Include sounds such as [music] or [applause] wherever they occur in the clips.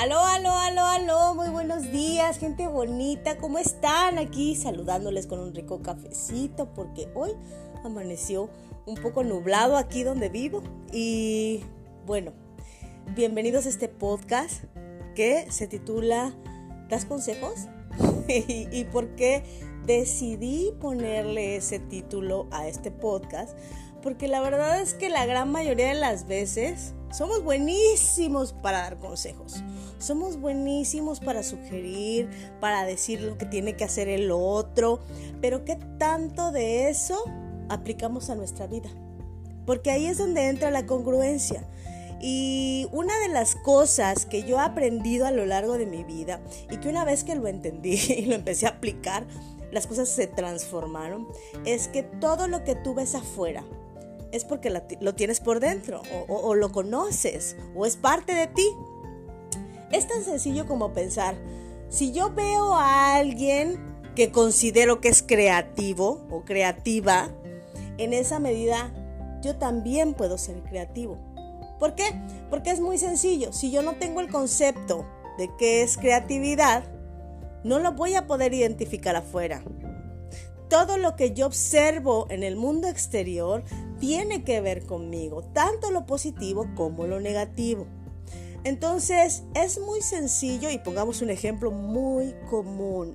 Aló, aló, aló, aló, muy buenos días, gente bonita, ¿cómo están? Aquí saludándoles con un rico cafecito porque hoy amaneció un poco nublado aquí donde vivo y bueno, bienvenidos a este podcast que se titula ¿Das consejos? [laughs] ¿Y, ¿Y por qué decidí ponerle ese título a este podcast? Porque la verdad es que la gran mayoría de las veces somos buenísimos para dar consejos. Somos buenísimos para sugerir, para decir lo que tiene que hacer el otro. Pero ¿qué tanto de eso aplicamos a nuestra vida? Porque ahí es donde entra la congruencia. Y una de las cosas que yo he aprendido a lo largo de mi vida y que una vez que lo entendí [laughs] y lo empecé a aplicar, las cosas se transformaron, es que todo lo que tú ves afuera, es porque lo tienes por dentro o, o, lo conoces o es parte de ti. Es tan sencillo como pensar, si yo veo a alguien que considero que es creativo o creativa, en esa medida yo también puedo ser creativo. ¿Por qué? Porque es muy sencillo. Si yo no tengo el concepto de qué es creatividad, no lo voy a poder identificar afuera. Todo lo que yo observo en el mundo exterior tiene que ver conmigo, tanto lo positivo como lo negativo. Entonces es muy sencillo y pongamos un ejemplo muy común,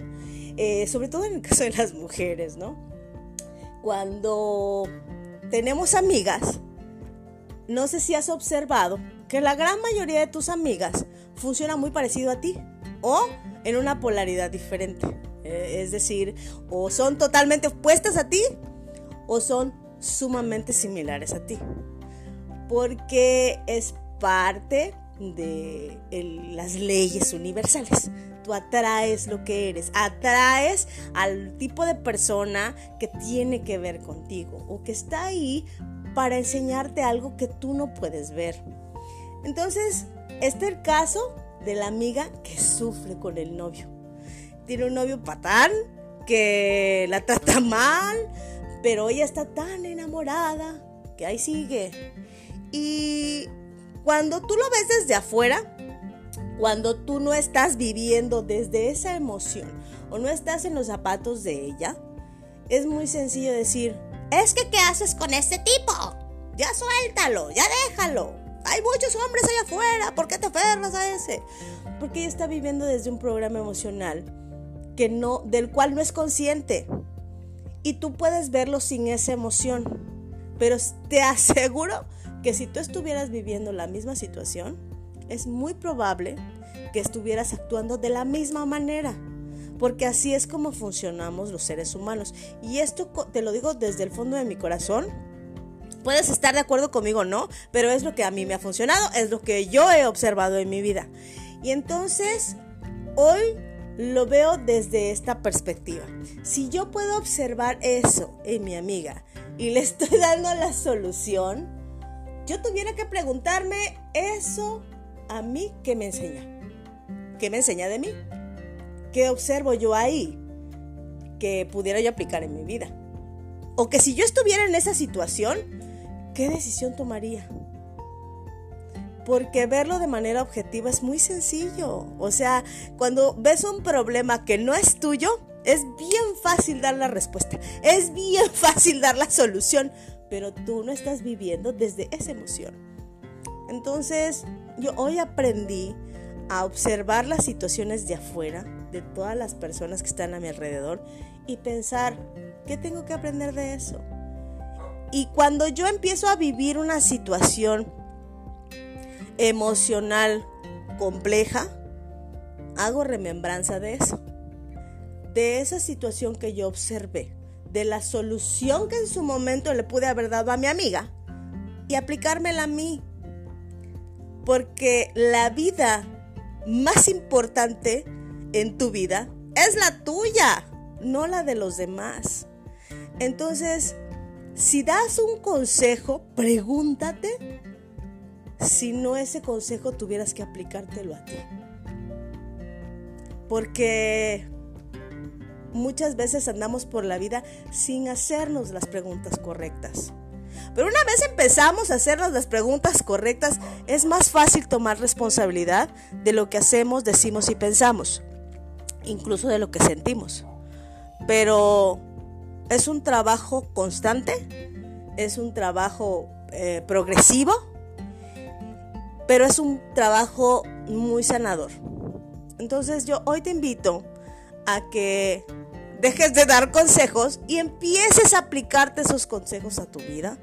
eh, sobre todo en el caso de las mujeres, ¿no? Cuando tenemos amigas, no sé si has observado que la gran mayoría de tus amigas funciona muy parecido a ti o en una polaridad diferente. Eh, es decir, o son totalmente opuestas a ti o son sumamente similares a ti. Porque es parte de las leyes universales. Tú atraes lo que eres, atraes al tipo de persona que tiene que ver contigo o que está ahí para enseñarte algo que tú no puedes ver. Entonces, este caso de la amiga que sufre con el novio. Tiene un novio patán que la trata mal, pero ella está tan enamorada que ahí sigue. Y cuando tú lo ves desde afuera, cuando tú no estás viviendo desde esa emoción o no estás en los zapatos de ella, es muy sencillo decir, es que ¿qué haces con ese tipo? Ya suéltalo, ya déjalo. Hay muchos hombres allá afuera, ¿por qué te aferras a ese? Porque ella está viviendo desde un programa emocional que no, del cual no es consciente y tú puedes verlo sin esa emoción. Pero te aseguro que si tú estuvieras viviendo la misma situación, es muy probable que estuvieras actuando de la misma manera. Porque así es como funcionamos los seres humanos. Y esto te lo digo desde el fondo de mi corazón. Puedes estar de acuerdo conmigo o no, pero es lo que a mí me ha funcionado, es lo que yo he observado en mi vida. Y entonces, hoy lo veo desde esta perspectiva. Si yo puedo observar eso en mi amiga y le [laughs] estoy dando la solución, yo tuviera que preguntarme eso a mí ¿qué me enseña. ¿Qué me enseña de mí? ¿Qué observo yo ahí que pudiera yo aplicar en mi vida? O que si yo estuviera en esa situación, ¿qué decisión tomaría? porque verlo de manera objetiva es muy sencillo. O sea, cuando ves un problema que no es tuyo, es bien fácil dar la respuesta, es bien [laughs] fácil dar la solución, pero tú no estás viviendo desde esa emoción. Entonces, yo hoy aprendí a observar las situaciones de afuera, de todas las personas que están a mi alrededor, y pensar, ¿qué tengo que aprender de eso? Y cuando yo empiezo a vivir una situación emocional compleja, hago remembranza de eso, de esa situación que yo observé, de la solución que en su momento le pude haber dado a mi amiga y aplicármela a mí. Porque la vida más importante en tu vida es la tuya, no la de los demás. Entonces, si das un consejo, pregúntate si no ese consejo tuvieras que aplicártelo a ti. Porque muchas veces andamos por la vida sin hacernos las preguntas correctas. Pero una vez empezamos a hacernos las preguntas correctas, es más fácil tomar responsabilidad de lo que hacemos, decimos y pensamos, incluso de lo que sentimos. Pero es un trabajo constante, es un trabajo eh, progresivo, pero es un trabajo muy sanador. Entonces yo hoy te invito a que dejes de dar consejos y empieces a aplicarte esos consejos a tu vida,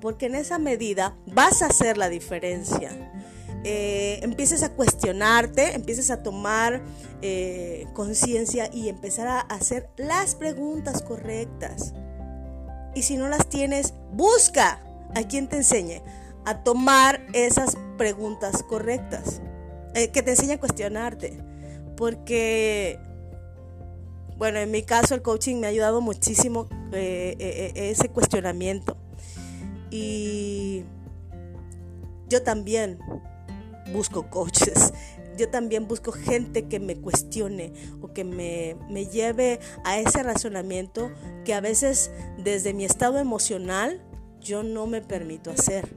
porque en esa medida vas a hacer la diferencia. Eh, empieces a cuestionarte, empieces a tomar eh, conciencia y empezar a hacer las preguntas correctas. Y si no las tienes, busca a quien te enseñe a tomar esas preguntas correctas, eh, que te enseñe a cuestionarte. Porque, bueno, en mi caso el coaching me ha ayudado muchísimo ese cuestionamiento. Y yo también busco coaches. Yo también busco gente que me cuestione o que me, me lleve a ese razonamiento que a veces desde mi estado emocional yo no me permito hacer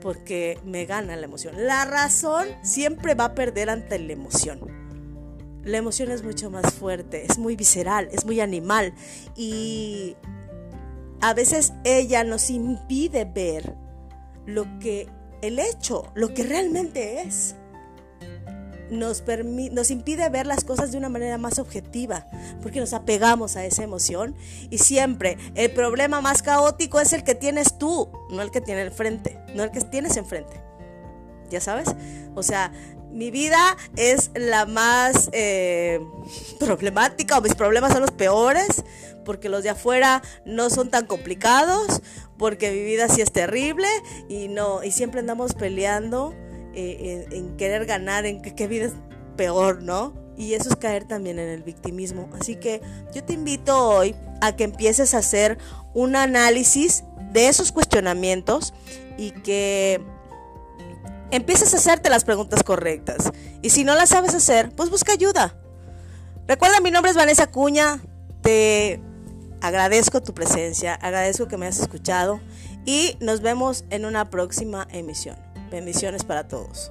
porque me gana la emoción. La razón siempre va a perder ante la emoción. La emoción es mucho más fuerte, es muy visceral, es muy animal y a veces ella nos impide ver lo que el hecho, lo que realmente es. Nos, impide ver las cosas de una manera más objetiva, porque nos apegamos a esa emoción y siempre el problema más caótico es el que tienes tú, no el que tiene enfrente, no el que tienes enfrente. ¿Ya sabes? O sea, mi vida es la más eh, problemática o mis problemas son los peores porque los de afuera no son tan complicados, porque mi vida sí es terrible y no y siempre andamos peleando eh, en, querer ganar, en qué vida es peor, ¿no? Y eso es caer también en el victimismo. Así que yo te invito hoy a que empieces a hacer un análisis de esos cuestionamientos y que empieces a hacerte las preguntas correctas. Y si no las sabes hacer, pues busca ayuda. Recuerda, mi nombre es Vanessa Cuña. Te Agradezco tu presencia, agradezco que me hayas escuchado y nos vemos en una próxima emisión. Bendiciones para todos.